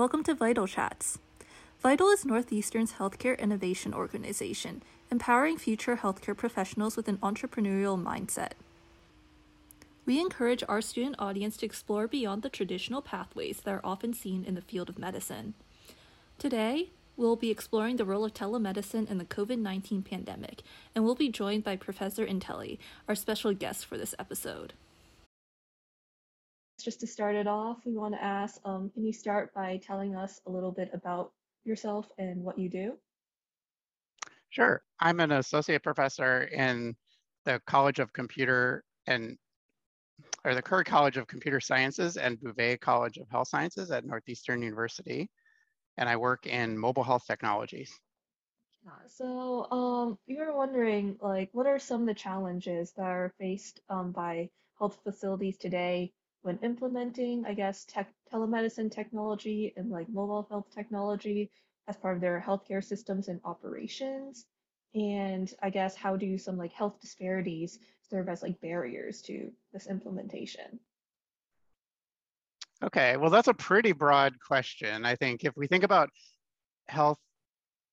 Welcome to Vital Chats. Vital is Northeastern's healthcare innovation organization, empowering future healthcare professionals with an entrepreneurial mindset. We encourage our student audience to explore beyond the traditional pathways that are often seen in the field of medicine. Today, we'll be exploring the role of telemedicine in the COVID 19 pandemic, and we'll be joined by Professor Intille, our special guest for this episode. Just to start it off, we want to ask um, can you start by telling us a little bit about yourself and what you do? Sure. I'm an associate professor in the College of Computer and or the Khoury College of Computer Sciences and Bouvé College of Health Sciences at Northeastern University. And I work in mobile health technologies. Yeah, so um, we were wondering, like, what are some of the challenges that are faced um, by health facilities today when implementing, I guess, tech, telemedicine technology and like mobile health technology as part of their healthcare systems and operations? And I guess how do some like health disparities serve as like barriers to this implementation? Okay, well, that's a pretty broad question. I think if we think about health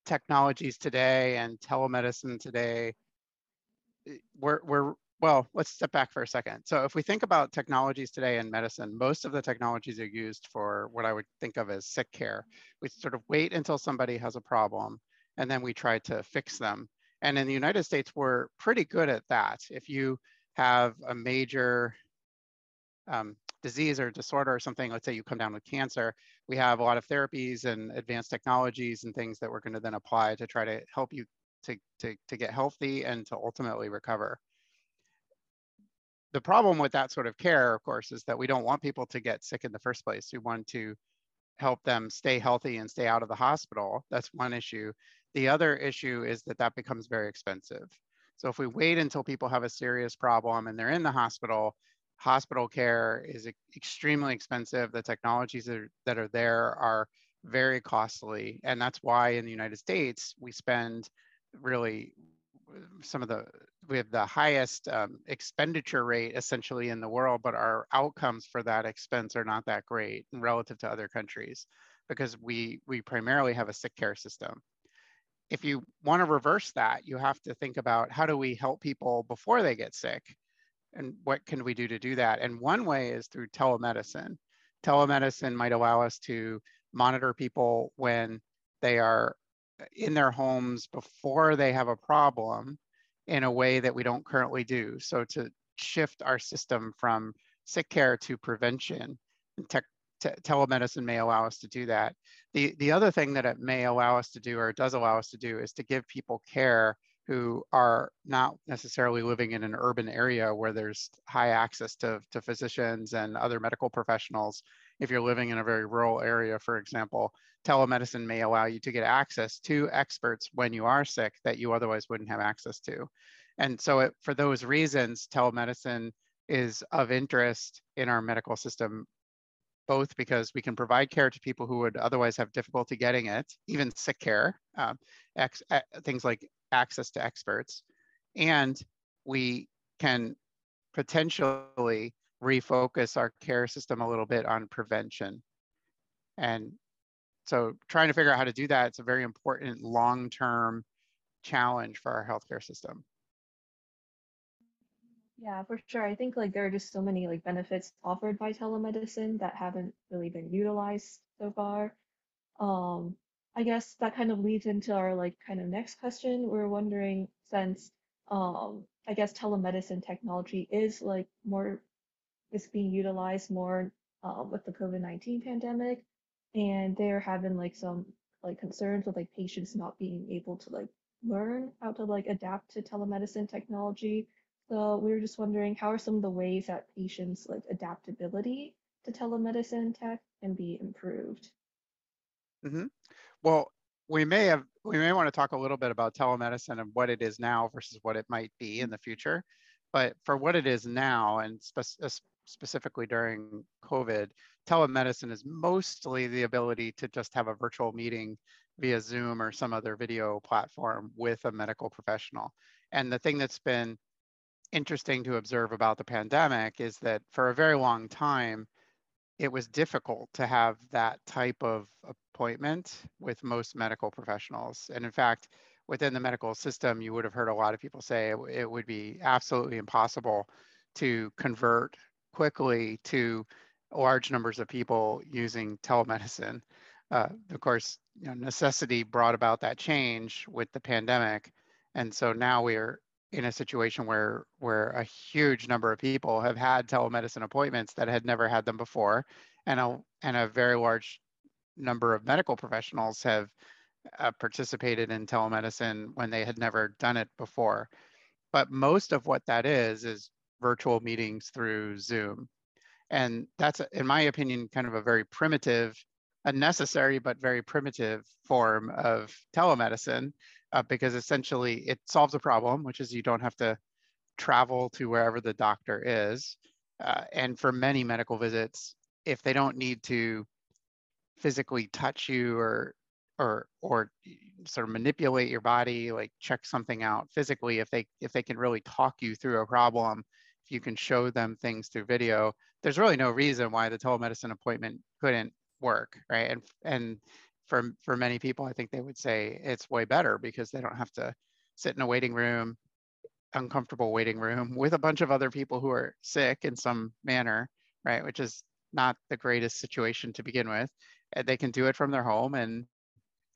technologies today and telemedicine today, eh, we're, we're well, let's step back for a second. So if we think about technologies today in medicine, most of the technologies are used for what I would think of as sick care. We sort of wait until somebody has a problem and then we try to fix them. And in the United States, we're pretty good at that. If you have a major um, disease or disorder or something, let's say you come down with cancer, we have a lot of therapies and advanced technologies and things that we're going to then apply to try to help you to, to, to get healthy and to ultimately recover the problem with that sort of care, of course, is that we don't want people to get sick in the first place. We want to help them stay healthy and stay out of the hospital. That's one issue. The other issue is that that becomes very expensive. So if we wait until people have a serious problem and they're in the hospital, hospital care is extremely expensive. The technologies that are, that are there are very costly. And that's why in the United States, we spend really some of the we have the highest um, expenditure rate essentially in the world, but our outcomes for that expense are not that great relative to other countries because we we primarily have a sick care system. If you want to reverse that, you have to think about how do we help people before they get sick and what can we do to do that? And one way is through telemedicine. Telemedicine might allow us to monitor people when they are in their homes before they have a problem in a way that we don't currently do. So to shift our system from sick care to prevention, tech, te telemedicine may allow us to do that. The, the other thing that it may allow us to do or it does allow us to do is to give people care who are not necessarily living in an urban area where there's high access to, to physicians and other medical professionals. If you're living in a very rural area, for example, telemedicine may allow you to get access to experts when you are sick that you otherwise wouldn't have access to. And so it, for those reasons, telemedicine is of interest in our medical system, both because we can provide care to people who would otherwise have difficulty getting it, even sick care, um, ex, things like access to experts, and we can potentially refocus our care system a little bit on prevention. And so trying to figure out how to do that, it's a very important long-term challenge for our healthcare system. Yeah, for sure. I think like there are just so many like benefits offered by telemedicine that haven't really been utilized so far. Um, I guess that kind of leads into our like kind of next question. We're wondering since um, I guess telemedicine technology is like more is being utilized more um, with the COVID-19 pandemic, and they're having like some like concerns with like patients not being able to like learn how to like adapt to telemedicine technology. So we were just wondering how are some of the ways that patients like adaptability to telemedicine tech can be improved? Mm-hmm. Well, we may have we may want to talk a little bit about telemedicine and what it is now versus what it might be in the future. But for what it is now, and spe- uh, specifically during COVID, telemedicine is mostly the ability to just have a virtual meeting via Zoom or some other video platform with a medical professional. And the thing that's been interesting to observe about the pandemic is that for a very long time, it was difficult to have that type of appointment with most medical professionals. And in fact, within the medical system, you would have heard a lot of people say it, would be absolutely impossible to convert quickly to large numbers of people using telemedicine. Uh, of course, you know, necessity brought about that change with the pandemic. And so now we're in a situation where where a huge number of people have had telemedicine appointments that had never had them before and a and a very large number of medical professionals have uh, participated in telemedicine when they had never done it before but most of what that is is virtual meetings through zoom and that's in my opinion kind of a very primitive a necessary but very primitive form of telemedicine uh, because essentially it solves a problem, which is you don't have to travel to wherever the doctor is. Uh, and for many medical visits, if they don't need to physically touch you or or or sort of manipulate your body, like check something out physically, if they if they can really talk you through a problem, you can show them things through video, there's really no reason why the telemedicine appointment couldn't work, right? And and for for many people, I think they would say it's way better because they don't have to sit in a waiting room, uncomfortable waiting room with a bunch of other people who are sick in some manner, right? Which is not the greatest situation to begin with. And they can do it from their home and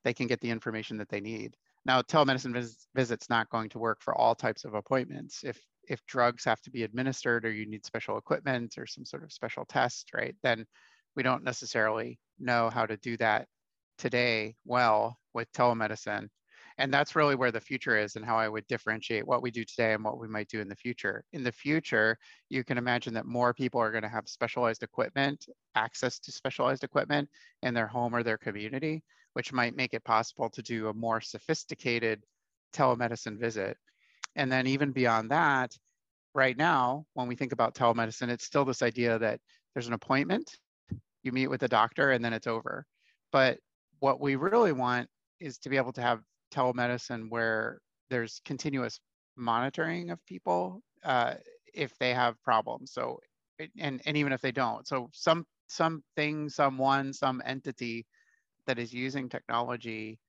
they can get the information that they need. Now, telemedicine vis- visits not going to work for all types of appointments. If if drugs have to be administered or you need special equipment or some sort of special test, right? Then we don't necessarily know how to do that today well with telemedicine. And that's really where the future is and how I would differentiate what we do today and what we might do in the future. In the future, you can imagine that more people are going to have specialized equipment, access to specialized equipment in their home or their community, which might make it possible to do a more sophisticated telemedicine visit. And then even beyond that, right now, when we think about telemedicine, it's still this idea that there's an appointment, you meet with a doctor, and then it's over. But what we really want is to be able to have telemedicine where there's continuous monitoring of people uh, if they have problems. So, and, and even if they don't. So some something, someone, some entity that is using technology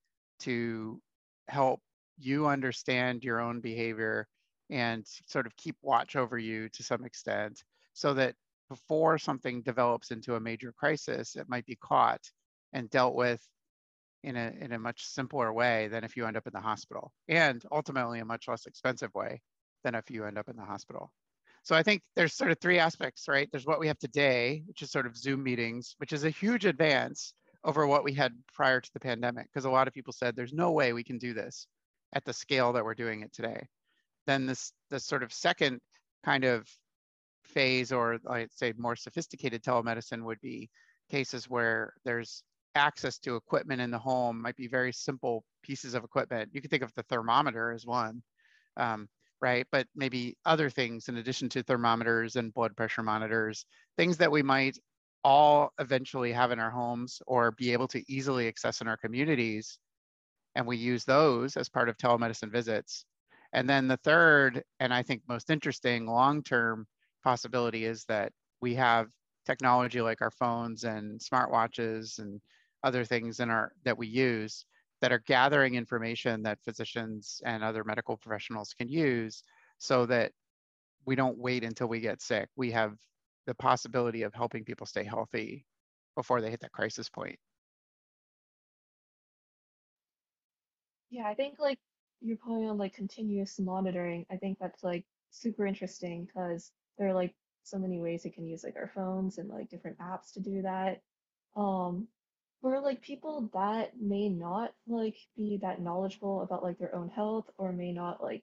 to help you understand your own behavior and sort of keep watch over you to some extent so that before something develops into a major crisis, it might be caught and dealt with in a, in a much simpler way than if you end up in the hospital and ultimately a much less expensive way than if you end up in the hospital. So I think there's sort of three aspects, right? There's what we have today, which is sort of Zoom meetings, which is a huge advance over what we had prior to the pandemic, because a lot of people said there's no way we can do this at the scale that we're doing it today. Then this, this sort of second kind of phase, or I'd say more sophisticated telemedicine would be cases where there's access to equipment in the home might be very simple pieces of equipment. You can think of the thermometer as one, um, right? But maybe other things in addition to thermometers and blood pressure monitors, things that we might all eventually have in our homes or be able to easily access in our communities. And we use those as part of telemedicine visits. And then the third, and I think most interesting long term possibility is that we have technology like our phones and smartwatches and other things in our that we use that are gathering information that physicians and other medical professionals can use so that we don't wait until we get sick. We have the possibility of helping people stay healthy before they hit that crisis point. Yeah, I think like you're point on like continuous monitoring. I think that's like super interesting because there are like so many ways we can use like our phones and like different apps to do that. Um, for like people that may not like be that knowledgeable about like their own health or may not like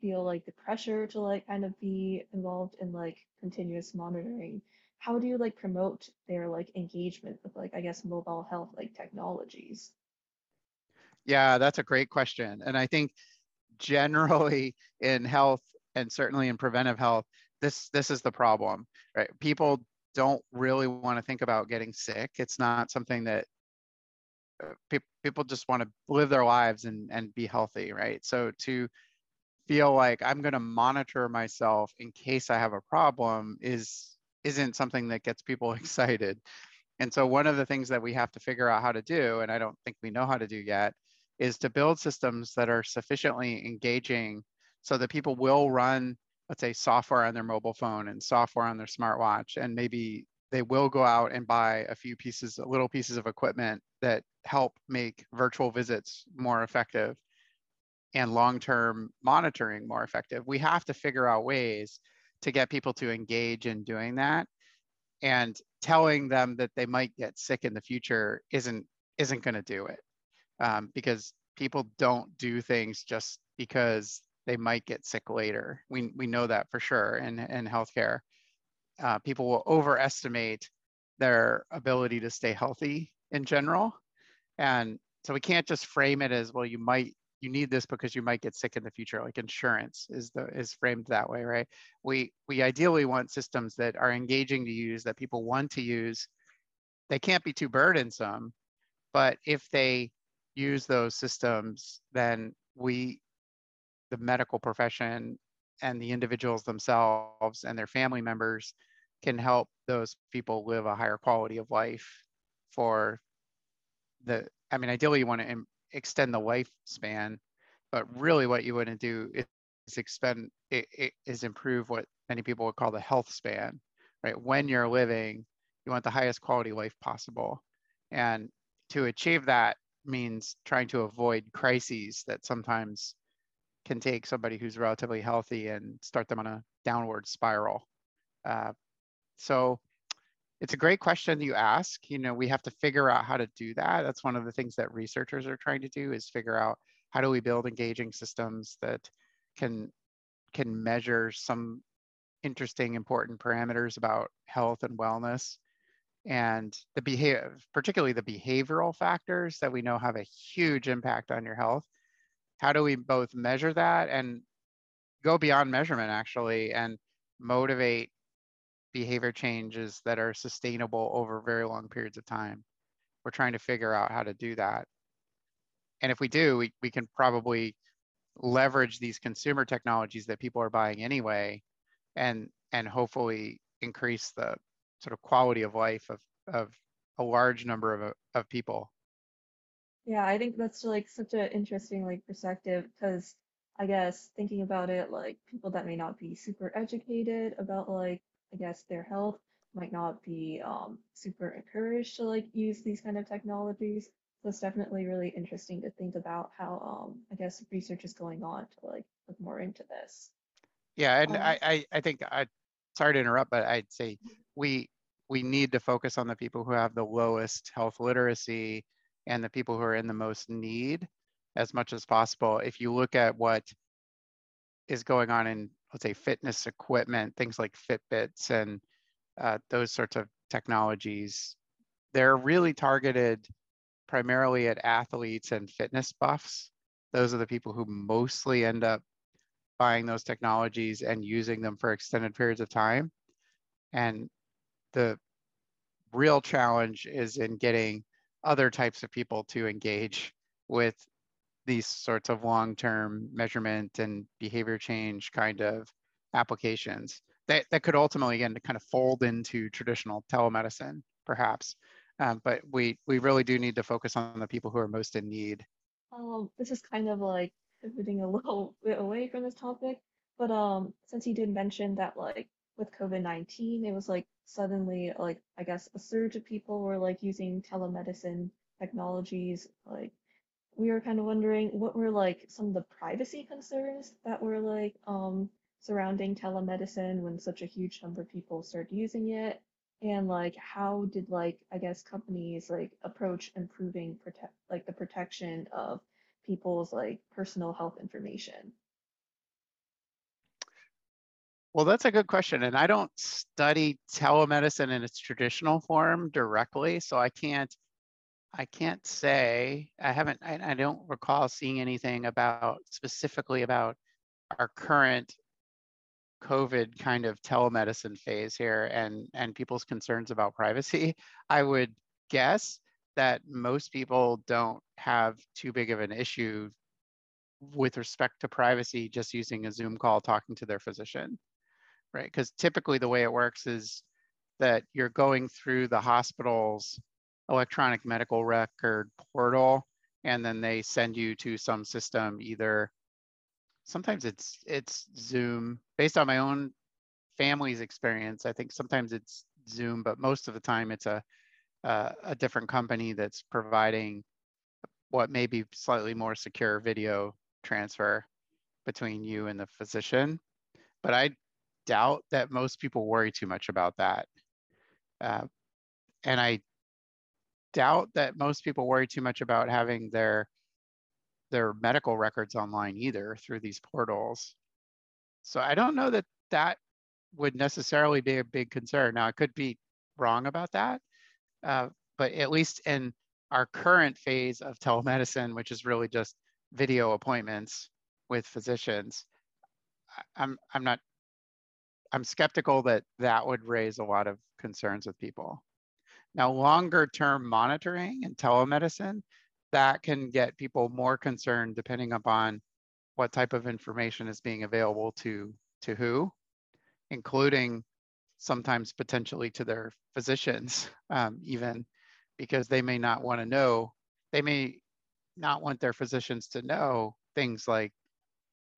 feel like the pressure to like kind of be involved in like continuous monitoring how do you like promote their like engagement with like i guess mobile health like technologies yeah that's a great question and i think generally in health and certainly in preventive health this this is the problem right people don't really want to think about getting sick. It's not something that uh, pe- people just want to live their lives and, and be healthy, right? So to feel like I'm going to monitor myself in case I have a problem is isn't something that gets people excited. And so one of the things that we have to figure out how to do, and I don't think we know how to do yet, is to build systems that are sufficiently engaging so that people will run, let's say, software on their mobile phone and software on their smartwatch, and maybe they will go out and buy a few pieces, little pieces of equipment that help make virtual visits more effective and long-term monitoring more effective. We have to figure out ways to get people to engage in doing that and telling them that they might get sick in the future isn't isn't going to do it um, because people don't do things just because they might get sick later. We, we know that for sure in, in healthcare. Uh, people will overestimate their ability to stay healthy in general. And so we can't just frame it as, well, you might, you need this because you might get sick in the future, like insurance is the is framed that way, right? We we ideally want systems that are engaging to use, that people want to use. They can't be too burdensome, but if they use those systems, then we, the medical profession and the individuals themselves and their family members can help those people live a higher quality of life for the, I mean, ideally you want to extend the lifespan, but really what you want to do is expend, it, it is improve what many people would call the health span, right? When you're living, you want the highest quality life possible. And to achieve that, means trying to avoid crises that sometimes can take somebody who's relatively healthy and start them on a downward spiral. Uh, so it's a great question you ask. You know, we have to figure out how to do that. That's one of the things that researchers are trying to do is figure out how do we build engaging systems that can can measure some interesting important parameters about health and wellness and the behavior, particularly the behavioral factors that we know have a huge impact on your health. How do we both measure that and go beyond measurement actually and motivate behavior changes that are sustainable over very long periods of time? We're trying to figure out how to do that. And if we do, we, we can probably leverage these consumer technologies that people are buying anyway and and hopefully increase the sort of quality of life of, of a large number of, of people. Yeah, I think that's like such an interesting like perspective because I guess thinking about it, like people that may not be super educated about like I guess their health might not be um, super encouraged to like use these kind of technologies. So it's definitely really interesting to think about how um, I guess research is going on to like look more into this. Yeah, and um, I, I I think I sorry to interrupt, but I'd say we we need to focus on the people who have the lowest health literacy and the people who are in the most need as much as possible. If you look at what is going on in, let's say, fitness equipment, things like Fitbits and uh, those sorts of technologies, they're really targeted primarily at athletes and fitness buffs. Those are the people who mostly end up buying those technologies and using them for extended periods of time. And the real challenge is in getting other types of people to engage with these sorts of long-term measurement and behavior change kind of applications that, that could ultimately again kind of fold into traditional telemedicine perhaps. Um, but we we really do need to focus on the people who are most in need. Um, this is kind of like pivoting a little bit away from this topic but um since you did mention that like with COVID-19, it was like suddenly like I guess a surge of people were like using telemedicine technologies. Like we were kind of wondering what were like some of the privacy concerns that were like um surrounding telemedicine when such a huge number of people started using it and like how did like I guess companies like approach improving protect like the protection of people's like personal health information. Well, that's a good question. And I don't study telemedicine in its traditional form directly, so I can't I can't say I haven't I, I don't recall seeing anything about specifically about our current COVID kind of telemedicine phase here and and people's concerns about privacy. I would guess that most people don't have too big of an issue with respect to privacy just using a Zoom call talking to their physician right? Because typically the way it works is that you're going through the hospital's electronic medical record portal and then they send you to some system either sometimes it's it's zoom based on my own family's experience i think sometimes it's zoom but most of the time it's a uh, a different company that's providing what may be slightly more secure video transfer between you and the physician but i doubt that most people worry too much about that uh, and i doubt that most people worry too much about having their their medical records online either through these portals. So I don't know that that would necessarily be a big concern. Now I could be wrong about that, uh, but at least in our current phase of telemedicine, which is really just video appointments with physicians, I'm I'm not I'm skeptical that that would raise a lot of concerns with people. Now, longer term monitoring and telemedicine, that can get people more concerned depending upon what type of information is being available to, to who, including sometimes potentially to their physicians, um, even because they may not want to know, they may not want their physicians to know things like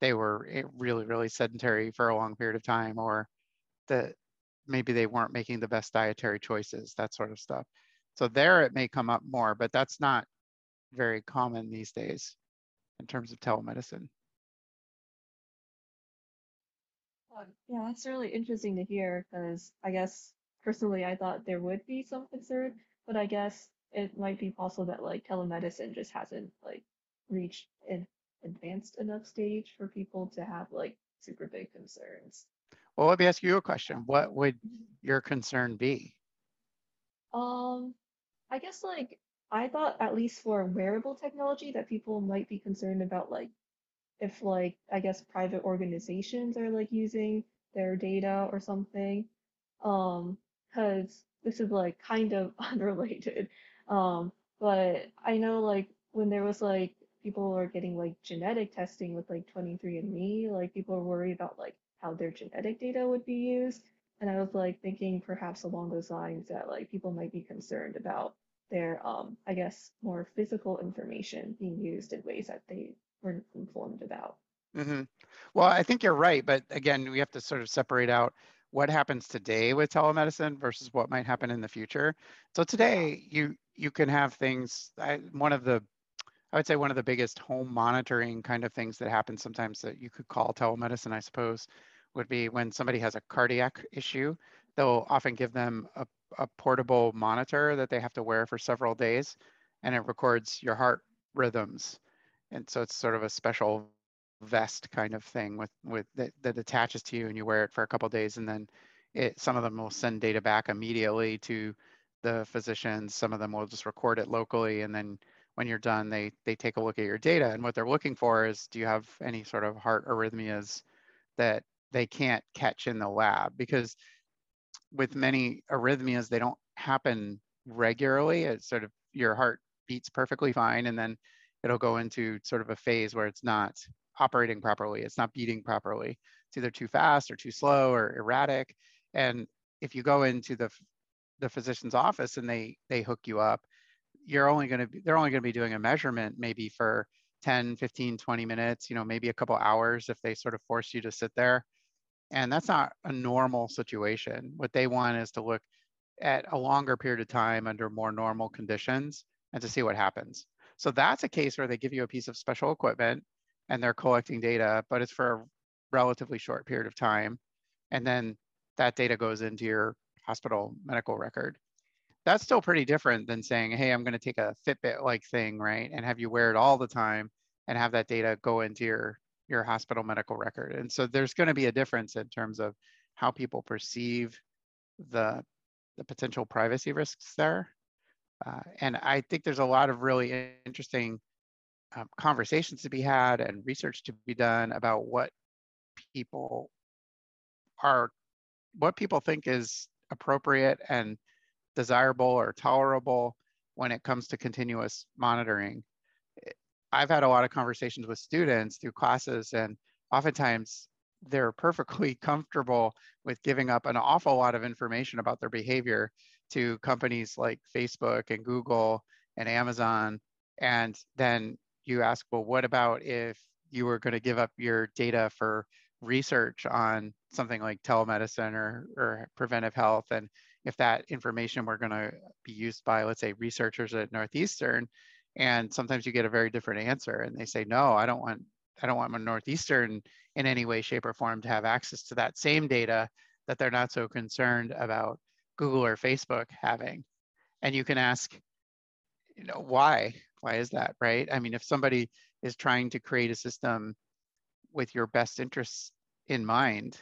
they were eh, really, really sedentary for a long period of time or that maybe they weren't making the best dietary choices, that sort of stuff. So there it may come up more, but that's not very common these days in terms of telemedicine. Um, yeah, that's really interesting to hear because I guess personally I thought there would be some concern, but I guess it might be possible that like telemedicine just hasn't like reached an advanced enough stage for people to have like super big concerns. Well, let me ask you a question. What would your concern be? Um, I guess like I thought at least for wearable technology that people might be concerned about like if like I guess private organizations are like using their data or something. Um, because this is like kind of unrelated. Um, but I know like when there was like people are getting like genetic testing with like 23andMe, like people are worried about like how their genetic data would be used. And I was like thinking perhaps along those lines that like people might be concerned about their um I guess more physical information being used in ways that they weren't informed about. hmm Well, I think you're right, but again, we have to sort of separate out what happens today with telemedicine versus what might happen in the future. So today, you you can have things. I, one of the I would say one of the biggest home monitoring kind of things that happens sometimes that you could call telemedicine, I suppose, would be when somebody has a cardiac issue. They'll often give them a, a portable monitor that they have to wear for several days, and it records your heart rhythms. And so it's sort of a special vest kind of thing with with that, that attaches to you, and you wear it for a couple days, and then it some of them will send data back immediately to the physicians. Some of them will just record it locally, and then when you're done, they they take a look at your data, and what they're looking for is, do you have any sort of heart arrhythmias that they can't catch in the lab? Because with many arrhythmias, they don't happen regularly. It's sort of your heart beats perfectly fine, and then it'll go into sort of a phase where it's not operating properly. It's not beating properly. It's either too fast or too slow or erratic. And if you go into the the physician's office and they they hook you up, you're only going to be they're only going to be doing a measurement maybe for 10 15 20 minutes you know maybe a couple hours if they sort of force you to sit there. And that's not a normal situation. What they want is to look at a longer period of time under more normal conditions and to see what happens. So that's a case where they give you a piece of special equipment and they're collecting data but it's for a relatively short period of time. And then that data goes into your hospital medical record that's still pretty different than saying, hey, I'm going to take a Fitbit like thing, right? And have you wear it all the time and have that data go into your, your hospital medical record. And so there's going to be a difference in terms of how people perceive the, the potential privacy risks there. Uh, and I think there's a lot of really interesting um, conversations to be had and research to be done about what people are, what people think is appropriate and desirable or tolerable when it comes to continuous monitoring. I've had a lot of conversations with students through classes, and oftentimes they're perfectly comfortable with giving up an awful lot of information about their behavior to companies like Facebook and Google and Amazon. And then you ask, well, what about if you were going to give up your data for research on something like telemedicine or, or preventive health? And if that information were going to be used by, let's say, researchers at Northeastern, and sometimes you get a very different answer, and they say, no, I don't want, I don't want my Northeastern in any way, shape, or form to have access to that same data that they're not so concerned about Google or Facebook having. And you can ask, you know, why? Why is that, right? I mean, if somebody is trying to create a system with your best interests in mind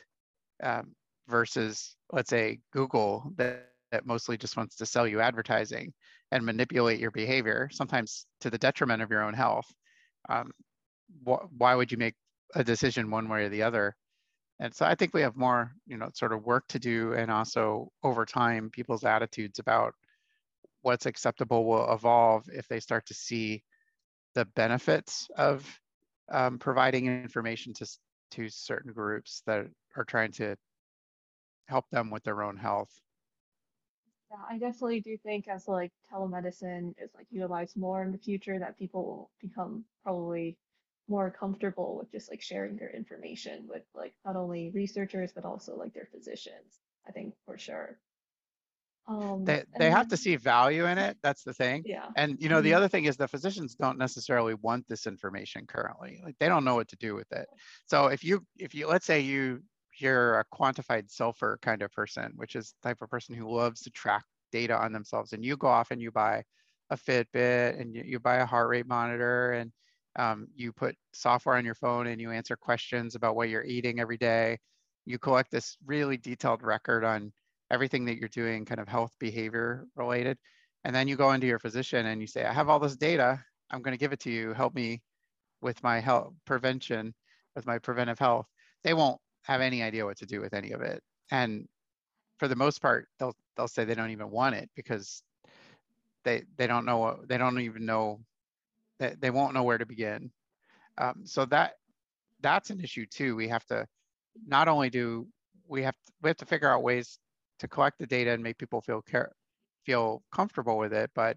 um, versus, let's say, Google that, that mostly just wants to sell you advertising and manipulate your behavior, sometimes to the detriment of your own health. Um, wh why would you make a decision one way or the other. And so I think we have more, you know, sort of work to do. And also over time, people's attitudes about what's acceptable will evolve if they start to see the benefits of um, providing information to, to certain groups that are trying to help them with their own health. Yeah, I definitely do think as like telemedicine is like utilized more in the future that people will become probably more comfortable with just like sharing their information with like not only researchers but also like their physicians i think for sure um they, they have to see value in it that's the thing yeah and you know the Mhm. other thing is the physicians don't necessarily want this information currently like they don't know what to do with it so if you if you let's say you you're a quantified selfer kind of person which is the type of person who loves to track data on themselves and you go off and you buy a fitbit and you, you buy a heart rate monitor and um, you put software on your phone and you answer questions about what you're eating every day. You collect this really detailed record on everything that you're doing, kind of health behavior related. And then you go into your physician and you say, I have all this data. I'm going to give it to you. Help me with my health prevention, with my preventive health. They won't have any idea what to do with any of it. And for the most part, they'll they'll say they don't even want it because they they don't know what they don't even know they, they won't know where to begin. Um, so that that's an issue too. We have to not only do we have to, we have to figure out ways to collect the data and make people feel care feel comfortable with it, but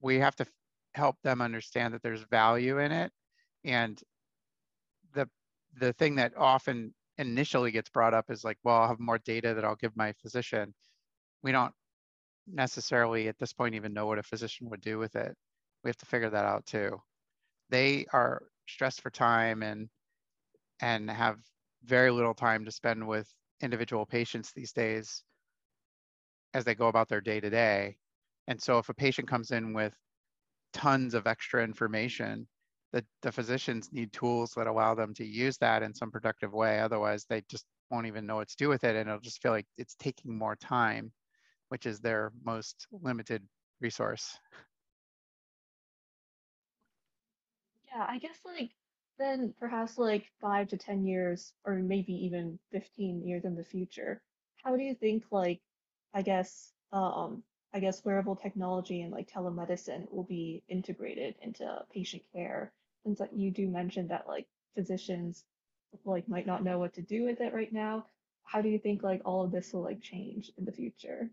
we have to help them understand that there's value in it. And the the thing that often initially gets brought up is like, well, I'll have more data that I'll give my physician. We don't necessarily at this point even know what a physician would do with it we have to figure that out too. They are stressed for time and and have very little time to spend with individual patients these days as they go about their day to day. And so if a patient comes in with tons of extra information, the, the physicians need tools that allow them to use that in some productive way. Otherwise, they just won't even know what to do with it. And it'll just feel like it's taking more time, which is their most limited resource. Yeah, I guess like then perhaps like five to 10 years or maybe even 15 years in the future, how do you think like I guess um I guess wearable technology and like telemedicine will be integrated into patient care? Like you do mention that like physicians like might not know what to do with it right now. How do you think like all of this will like change in the future?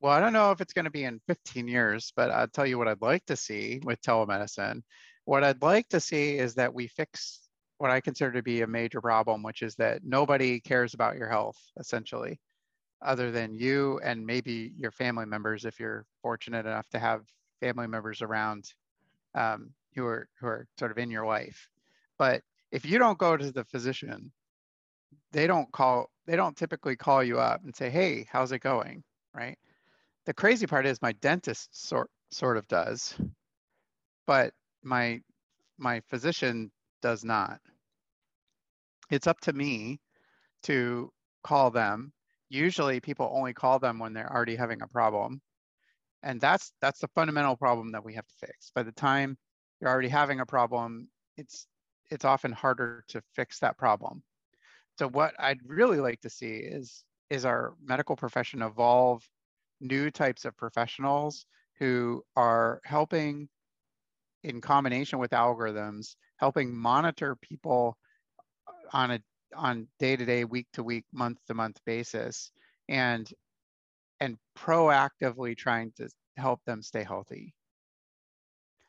Well, I don't know if it's going to be in 15 years, but I'll tell you what I'd like to see with telemedicine. What I'd like to see is that we fix what I consider to be a major problem, which is that nobody cares about your health, essentially, other than you and maybe your family members, if you're fortunate enough to have family members around um, who are who are sort of in your life. But if you don't go to the physician, they don't call. They don't typically call you up and say, "Hey, how's it going?" Right? the crazy part is my dentist sort sort of does, but my my physician does not. It's up to me to call them. Usually people only call them when they're already having a problem. And that's that's the fundamental problem that we have to fix. By the time you're already having a problem, it's it's often harder to fix that problem. So what I'd really like to see is is our medical profession evolve new types of professionals who are helping in combination with algorithms, helping monitor people on a on day to day, week to week, month to month basis, and and proactively trying to help them stay healthy,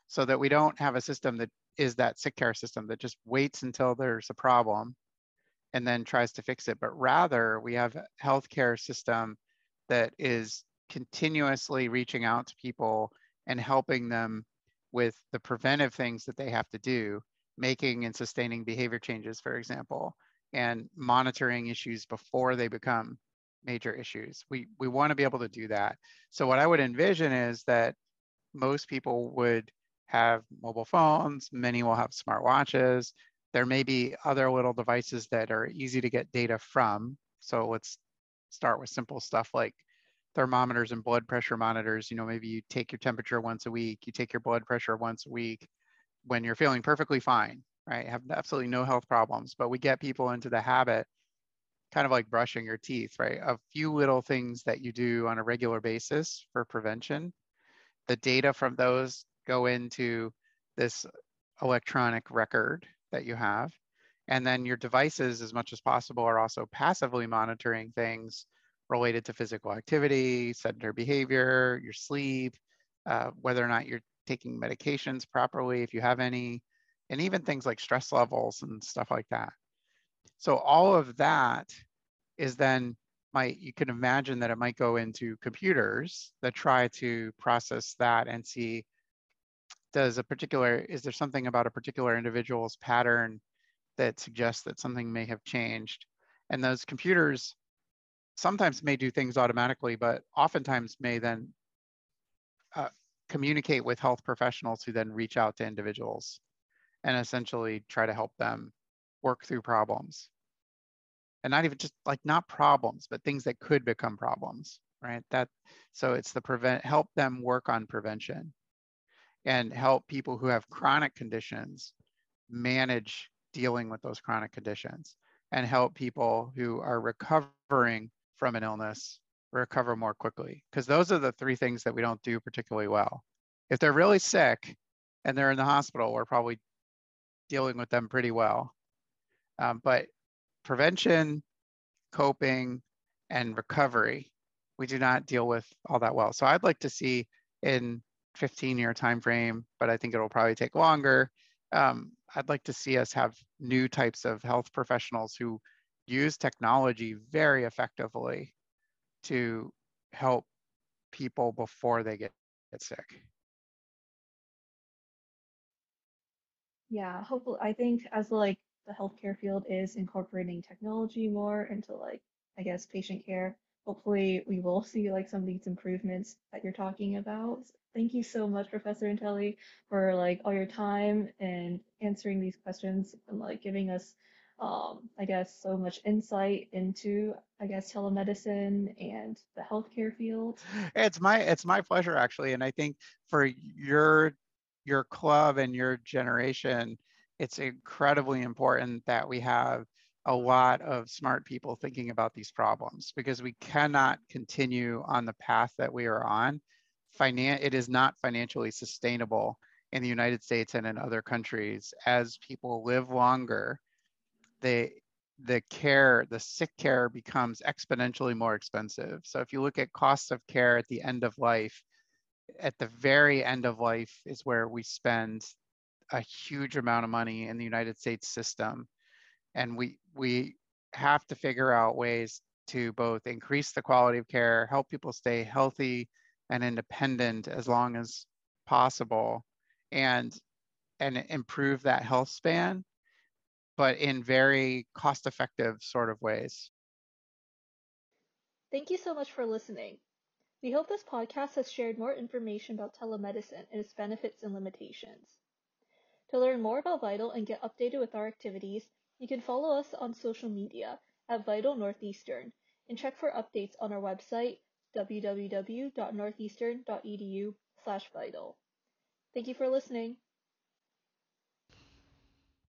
so that we don't have a system that is that sick care system that just waits until there's a problem and then tries to fix it, but rather we have a healthcare system that is continuously reaching out to people and helping them with the preventive things that they have to do, making and sustaining behavior changes, for example, and monitoring issues before they become major issues. We, we want to be able to do that. So what I would envision is that most people would have mobile phones, many will have smartwatches. There may be other little devices that are easy to get data from. So let's start with simple stuff like thermometers and blood pressure monitors. You know, maybe you take your temperature once a week, you take your blood pressure once a week when you're feeling perfectly fine, right? Have absolutely no health problems. But we get people into the habit, kind of like brushing your teeth, right? A few little things that you do on a regular basis for prevention. The data from those go into this electronic record that you have. And then your devices, as much as possible, are also passively monitoring things related to physical activity, sedentary behavior, your sleep, uh, whether or not you're taking medications properly, if you have any, and even things like stress levels and stuff like that. So all of that is then might you can imagine that it might go into computers that try to process that and see does a particular is there something about a particular individual's pattern that suggests that something may have changed and those computers sometimes may do things automatically, but oftentimes may then uh, communicate with health professionals who then reach out to individuals and essentially try to help them work through problems. And not even just like not problems, but things that could become problems, right? That so it's the prevent help them work on prevention and help people who have chronic conditions manage dealing with those chronic conditions and help people who are recovering from an illness recover more quickly because those are the three things that we don't do particularly well. If they're really sick and they're in the hospital, we're probably dealing with them pretty well. Um, but prevention, coping, and recovery, we do not deal with all that well. So I'd like to see in 15 year time frame, but I think it'll probably take longer. Um, I'd like to see us have new types of health professionals who use technology very effectively to help people before they get, get sick. Yeah, hopefully, I think as like the healthcare field is incorporating technology more into like, I guess, patient care, hopefully we will see like some of these improvements that you're talking about. Thank you so much, Professor Intille, for like all your time and answering these questions and like giving us um, I guess, so much insight into, I guess, telemedicine and the healthcare field. It's my it's my pleasure actually, and I think for your your club and your generation, it's incredibly important that we have a lot of smart people thinking about these problems because we cannot continue on the path that we are on. Finan- it is not financially sustainable in the United States and in other countries as people live longer the the care, the sick care becomes exponentially more expensive. So if you look at costs of care at the end of life, at the very end of life is where we spend a huge amount of money in the United States system. And we we have to figure out ways to both increase the quality of care, help people stay healthy and independent as long as possible, and and improve that health span but in very cost effective sort of ways. Thank you so much for listening. We hope this podcast has shared more information about telemedicine and its benefits and limitations. To learn more about Vital and get updated with our activities, you can follow us on social media at Vital Northeastern and check for updates on our website www.northeastern.edu/vital. Thank you for listening.